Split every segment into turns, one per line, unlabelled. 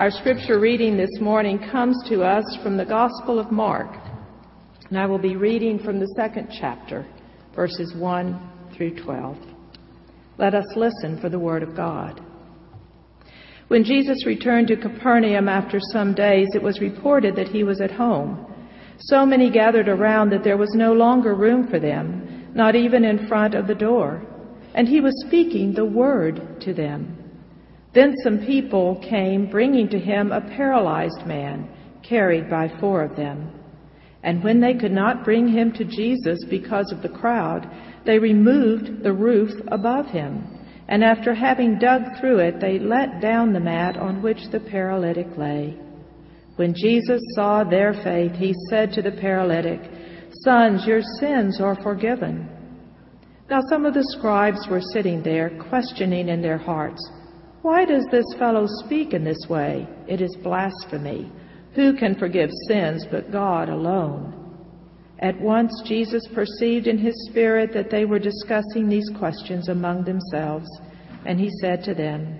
Our scripture reading this morning comes to us from the Gospel of Mark, and I will be reading from the second chapter, verses 1 through 12. Let us listen for the Word of God. When Jesus returned to Capernaum after some days, it was reported that he was at home. So many gathered around that there was no longer room for them, not even in front of the door. And he was speaking the word to them. Then some people came, bringing to him a paralyzed man, carried by four of them. And when they could not bring him to Jesus because of the crowd, they removed the roof above him. And after having dug through it, they let down the mat on which the paralytic lay. When Jesus saw their faith, he said to the paralytic, Sons, your sins are forgiven. Now some of the scribes were sitting there, questioning in their hearts, Why does this fellow speak in this way? It is blasphemy. Who can forgive sins but God alone? At once Jesus perceived in his spirit that they were discussing these questions among themselves, and he said to them,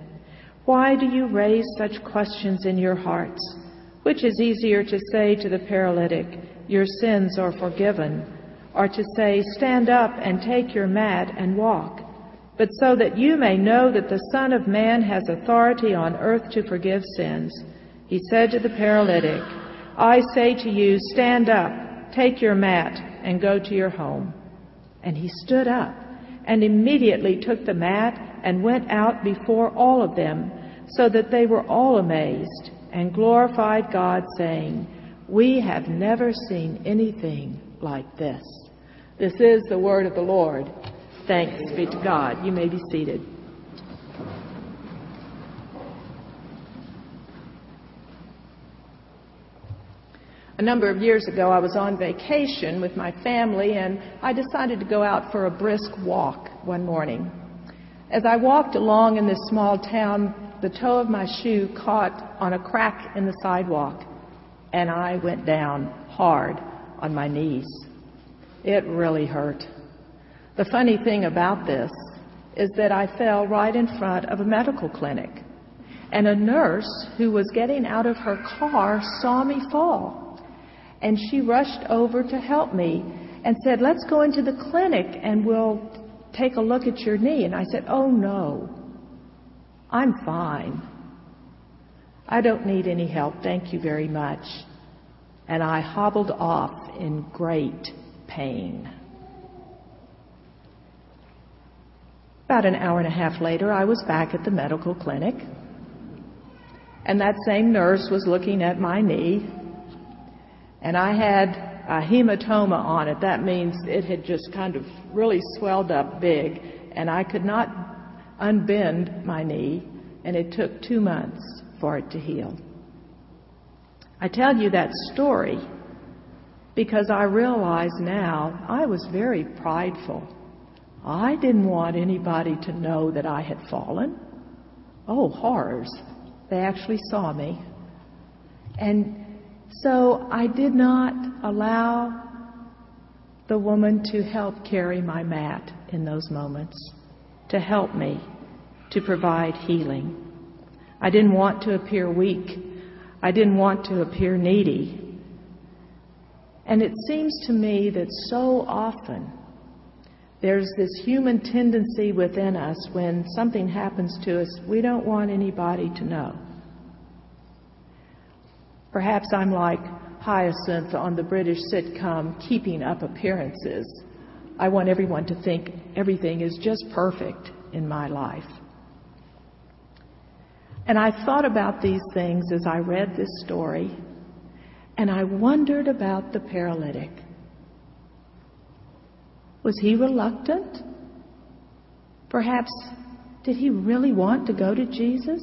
Why do you raise such questions in your hearts? Which is easier to say to the paralytic, Your sins are forgiven, or to say, Stand up and take your mat and walk? But so that you may know that the Son of Man has authority on earth to forgive sins, he said to the paralytic, I say to you, stand up, take your mat, and go to your home. And he stood up and immediately took the mat and went out before all of them, so that they were all amazed and glorified God, saying, We have never seen anything like this. This is the word of the Lord. Thanks be to God. You may be seated. A number of years ago, I was on vacation with my family, and I decided to go out for a brisk walk one morning. As I walked along in this small town, the toe of my shoe caught on a crack in the sidewalk, and I went down hard on my knees. It really hurt. The funny thing about this is that I fell right in front of a medical clinic, and a nurse who was getting out of her car saw me fall, and she rushed over to help me and said, Let's go into the clinic and we'll take a look at your knee. And I said, Oh no, I'm fine. I don't need any help. Thank you very much. And I hobbled off in great pain. About an hour and a half later, I was back at the medical clinic. And that same nurse was looking at my knee. And I had a hematoma on it. That means it had just kind of really swelled up big. And I could not unbend my knee, and it took two months for it to heal. I tell you that story because I realize now I was very prideful. I didn't want anybody to know that I had fallen. Oh, horrors. They actually saw me. And so I did not allow the woman to help carry my mat in those moments to help me to provide healing. I didn't want to appear weak. I didn't want to appear needy. And it seems to me that so often there's this human tendency within us when something happens to us, we don't want anybody to know. Perhaps I'm like Hyacinth on the British sitcom Keeping Up Appearances. I want everyone to think everything is just perfect in my life. And I thought about these things as I read this story, and I wondered about the paralytic. Was he reluctant? Perhaps, did he really want to go to Jesus?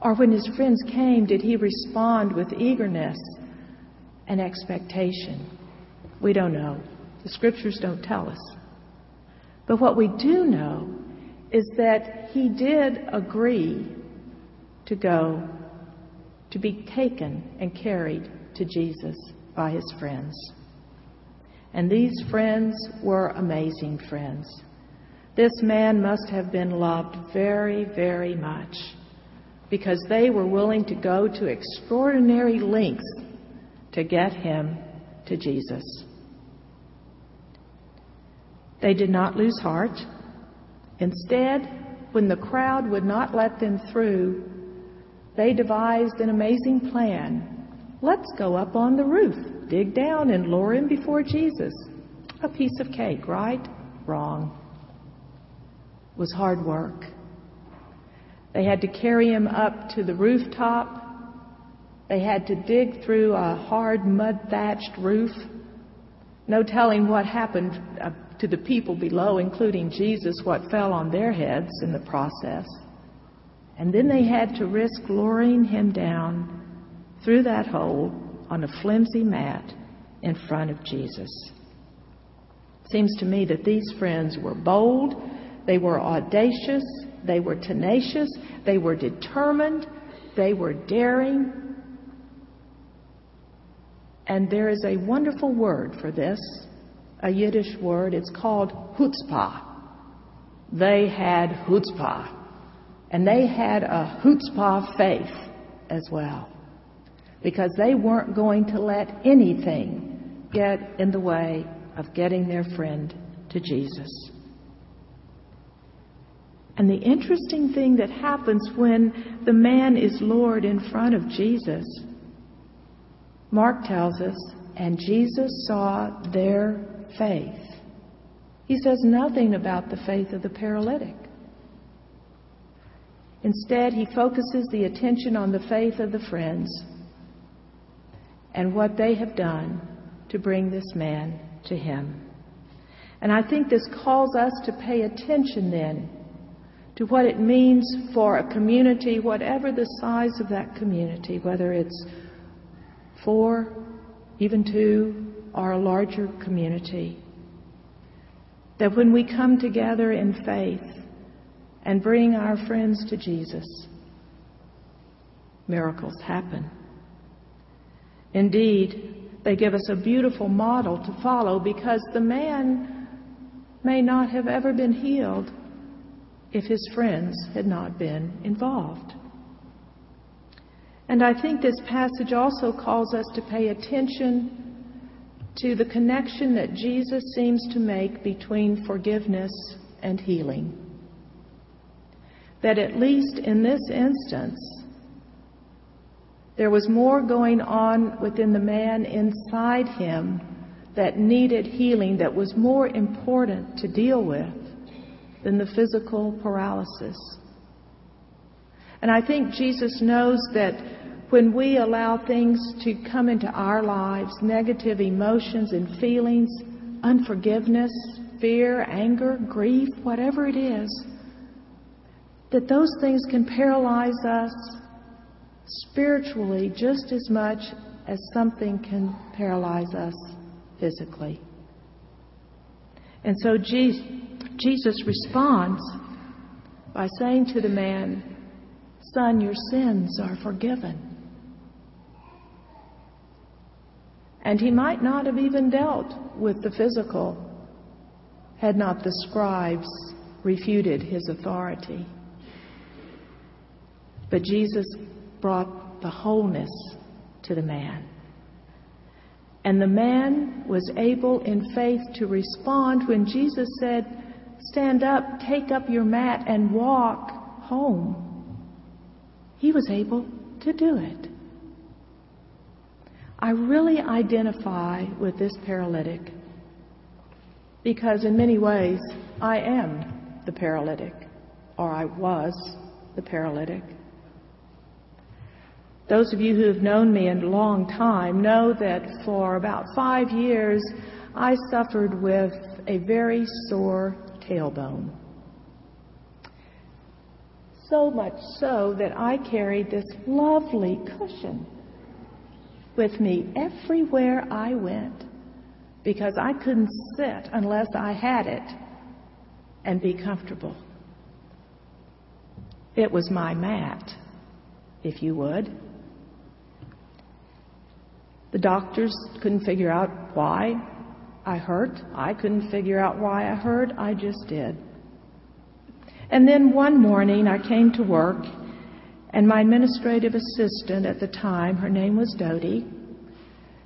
Or when his friends came, did he respond with eagerness and expectation? We don't know. The scriptures don't tell us. But what we do know is that he did agree to go, to be taken and carried to Jesus by his friends. And these friends were amazing friends. This man must have been loved very, very much. because they were willing to go to extraordinary lengths to get him to Jesus. They did not lose heart. Instead, when the crowd would not let them through, they devised an amazing plan. Let's go up on the roof, dig down, and lower him before Jesus. A piece of cake, right? Wrong. It was hard work. They had to carry him up to the rooftop. They had to dig through a hard mud thatched roof. No telling what happened uh, to the people below, including Jesus, what fell on their heads in the process. And then they had to risk luring him down through that hole on a flimsy mat in front of Jesus. Seems to me that these friends were bold, they were audacious, they were tenacious, they were determined, they were daring. And there is a wonderful word for this, a Yiddish word. It's called chutzpah. They had chutzpah. And they had a chutzpah faith as well. Because they weren't going to let anything get in the way of getting their friend to Jesus. And the interesting thing that happens when the man is Lord in front of Jesus, Mark tells us, and Jesus saw their faith. He says nothing about the faith of the paralytic. Instead, he focuses the attention on the faith of the friends and what they have done to bring this man to him. And I think this calls us to pay attention then to what it means for a community, whatever the size of that community, whether it's four, even two, or a larger community. That when we come together in faith and bring our friends to Jesus, miracles happen. Indeed, they give us a beautiful model to follow because the man may not have ever been healed if his friends had not been involved. And I think this passage also calls us to pay attention to the connection that Jesus seems to make between forgiveness and healing. That at least in this instance, there was more going on within the man inside him that needed healing, that was more important to deal with than the physical paralysis. And I think Jesus knows that when we allow things to come into our lives, negative emotions and feelings, unforgiveness, fear, anger, grief, whatever it is, that those things can paralyze us spiritually just as much as something can paralyze us physically. And so Jesus responds by saying to the man, Son, your sins are forgiven. And he might not have even dealt with the physical had not the scribes refuted his authority. But Jesus brought the wholeness to the man. And the man was able in faith to respond when Jesus said, Stand up, take up your mat, and walk home. He was able to do it. I really identify with this paralytic because, in many ways, I am the paralytic, or I was the paralytic. Those of you who have known me a long time know that for about five years I suffered with a very sore tailbone. So much so that I carried this lovely cushion with me everywhere I went because I couldn't sit unless I had it and be comfortable. It was my mat, if you would. The doctors couldn't figure out why I hurt. I couldn't figure out why I hurt. I just did. And then one morning I came to work And my administrative assistant at the time, her name was Dodie,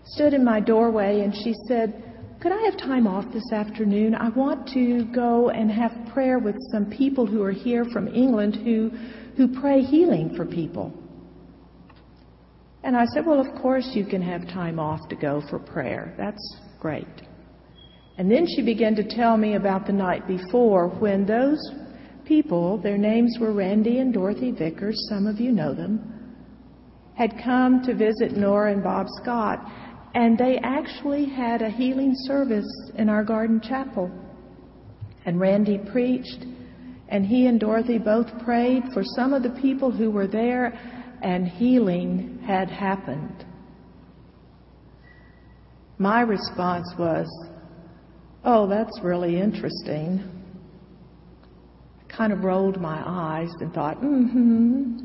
stood in my doorway and she said, Could I have time off this afternoon? I want to go and have prayer with some people who are here from England who, who pray healing for people. And I said, Well, of course you can have time off to go for prayer. That's great. And then she began to tell me about the night before when those people, their names were Randy and Dorothy Vickers, some of you know them, had come to visit Nora and Bob Scott, and they actually had a healing service in our garden chapel. And Randy preached, and he and Dorothy both prayed for some of the people who were there, and healing had happened. My response was, Oh, that's really interesting. I kind of rolled my eyes and thought, mm hmm.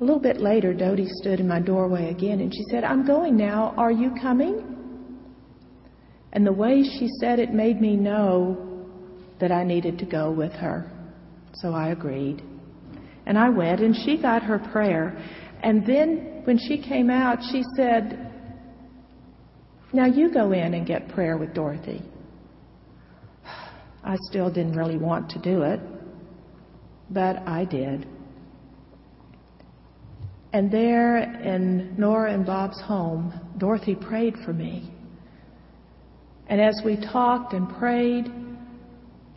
A little bit later, Dodie stood in my doorway again and she said, I'm going now. Are you coming? And the way she said it made me know that I needed to go with her. So I agreed. And I went and she got her prayer. And then when she came out, she said, now you go in and get prayer with Dorothy. I still didn't really want to do it, but I did. And there in Nora and Bob's home, Dorothy prayed for me. And as we talked and prayed,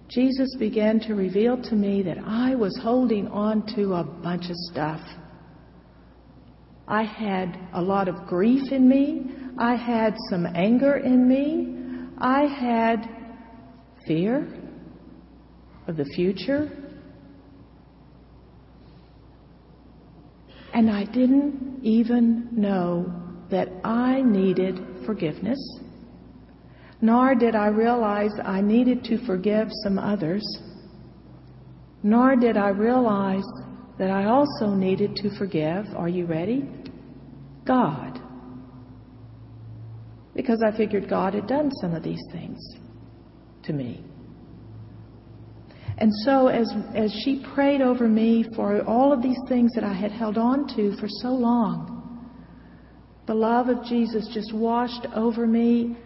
Jesus began to reveal to me that I was holding on to a bunch of stuff. I had a lot of grief in me. I had some anger in me. I had fear of the future. And I didn't even know that I needed forgiveness, nor did I realize I needed to forgive some others, nor did I realize that I also needed to forgive, are you ready? God because I figured God had done some of these things to me. And so, as, as she prayed over me for all of these things that I had held on to for so long, the love of Jesus just washed over me,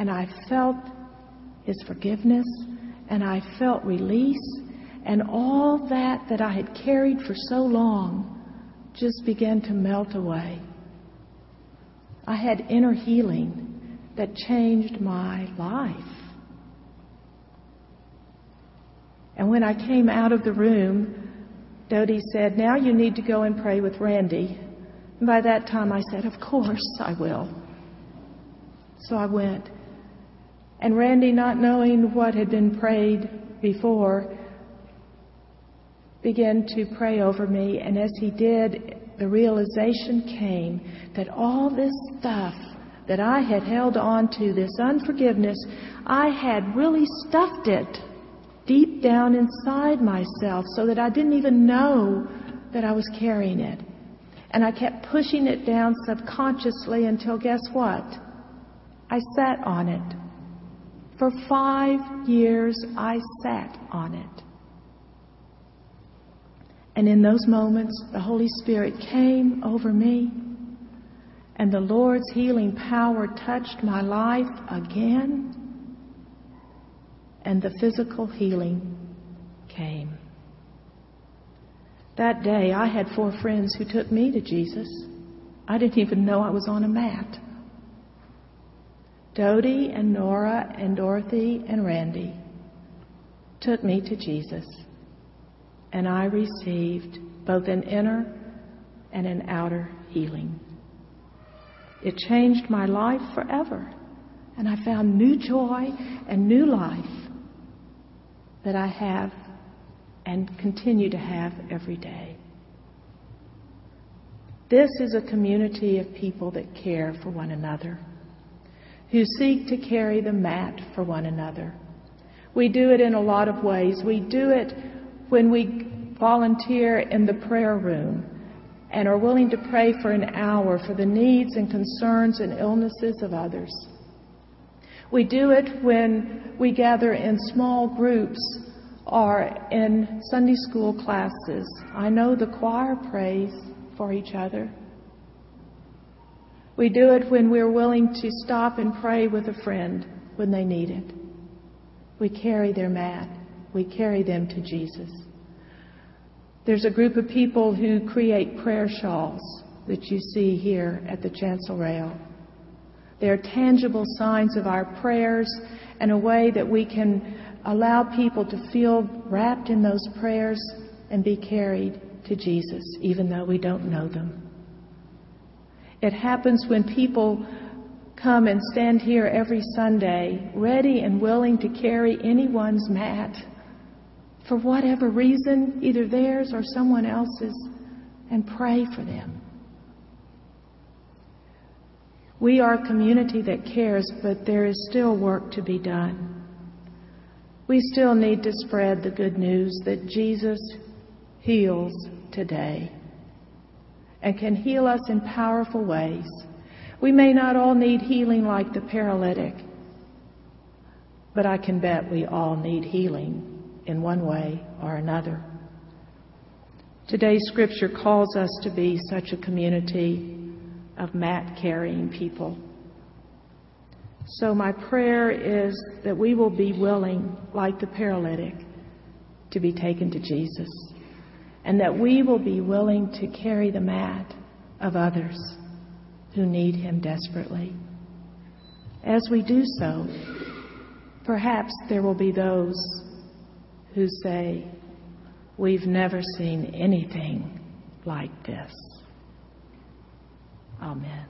and I felt His forgiveness, and I felt release, and all that that I had carried for so long just began to melt away. I had inner healing that changed my life. And when I came out of the room, Dodie said, Now you need to go and pray with Randy. And by that time I said, Of course I will. So I went. And Randy, not knowing what had been prayed before, began to pray over me. And as he did, the realization came that all this stuff that I had held on to, this unforgiveness, I had really stuffed it deep down inside myself so that I didn't even know that I was carrying it. And I kept pushing it down subconsciously until guess what? I sat on it. For five years, I sat on it. And in those moments, the Holy Spirit came over me, and the Lord's healing power touched my life again, and the physical healing came. That day, I had four friends who took me to Jesus. I didn't even know I was on a mat. Dodie and Nora and Dorothy and Randy took me to Jesus and I received both an inner and an outer healing. It changed my life forever, and I found new joy and new life that I have and continue to have every day. This is a community of people that care for one another, who seek to carry the mat for one another. We do it in a lot of ways. We do it when we volunteer in the prayer room and are willing to pray for an hour for the needs and concerns and illnesses of others. We do it when we gather in small groups or in Sunday school classes. I know the choir prays for each other. We do it when we're willing to stop and pray with a friend when they need it. We carry their mat. We carry them to Jesus. There's a group of people who create prayer shawls that you see here at the chancel rail. They're tangible signs of our prayers and a way that we can allow people to feel wrapped in those prayers and be carried to Jesus, even though we don't know them. It happens when people come and stand here every Sunday, ready and willing to carry anyone's mat for whatever reason, either theirs or someone else's, and pray for them. We are a community that cares, but there is still work to be done. We still need to spread the good news that Jesus heals today and can heal us in powerful ways. We may not all need healing like the paralytic, but I can bet we all need healing in one way or another. Today's scripture calls us to be such a community of mat carrying people. So, my prayer is that we will be willing, like the paralytic, to be taken to Jesus, and that we will be willing to carry the mat of others who need Him desperately. As we do so, perhaps there will be those who say, We've never seen anything like this. Amen.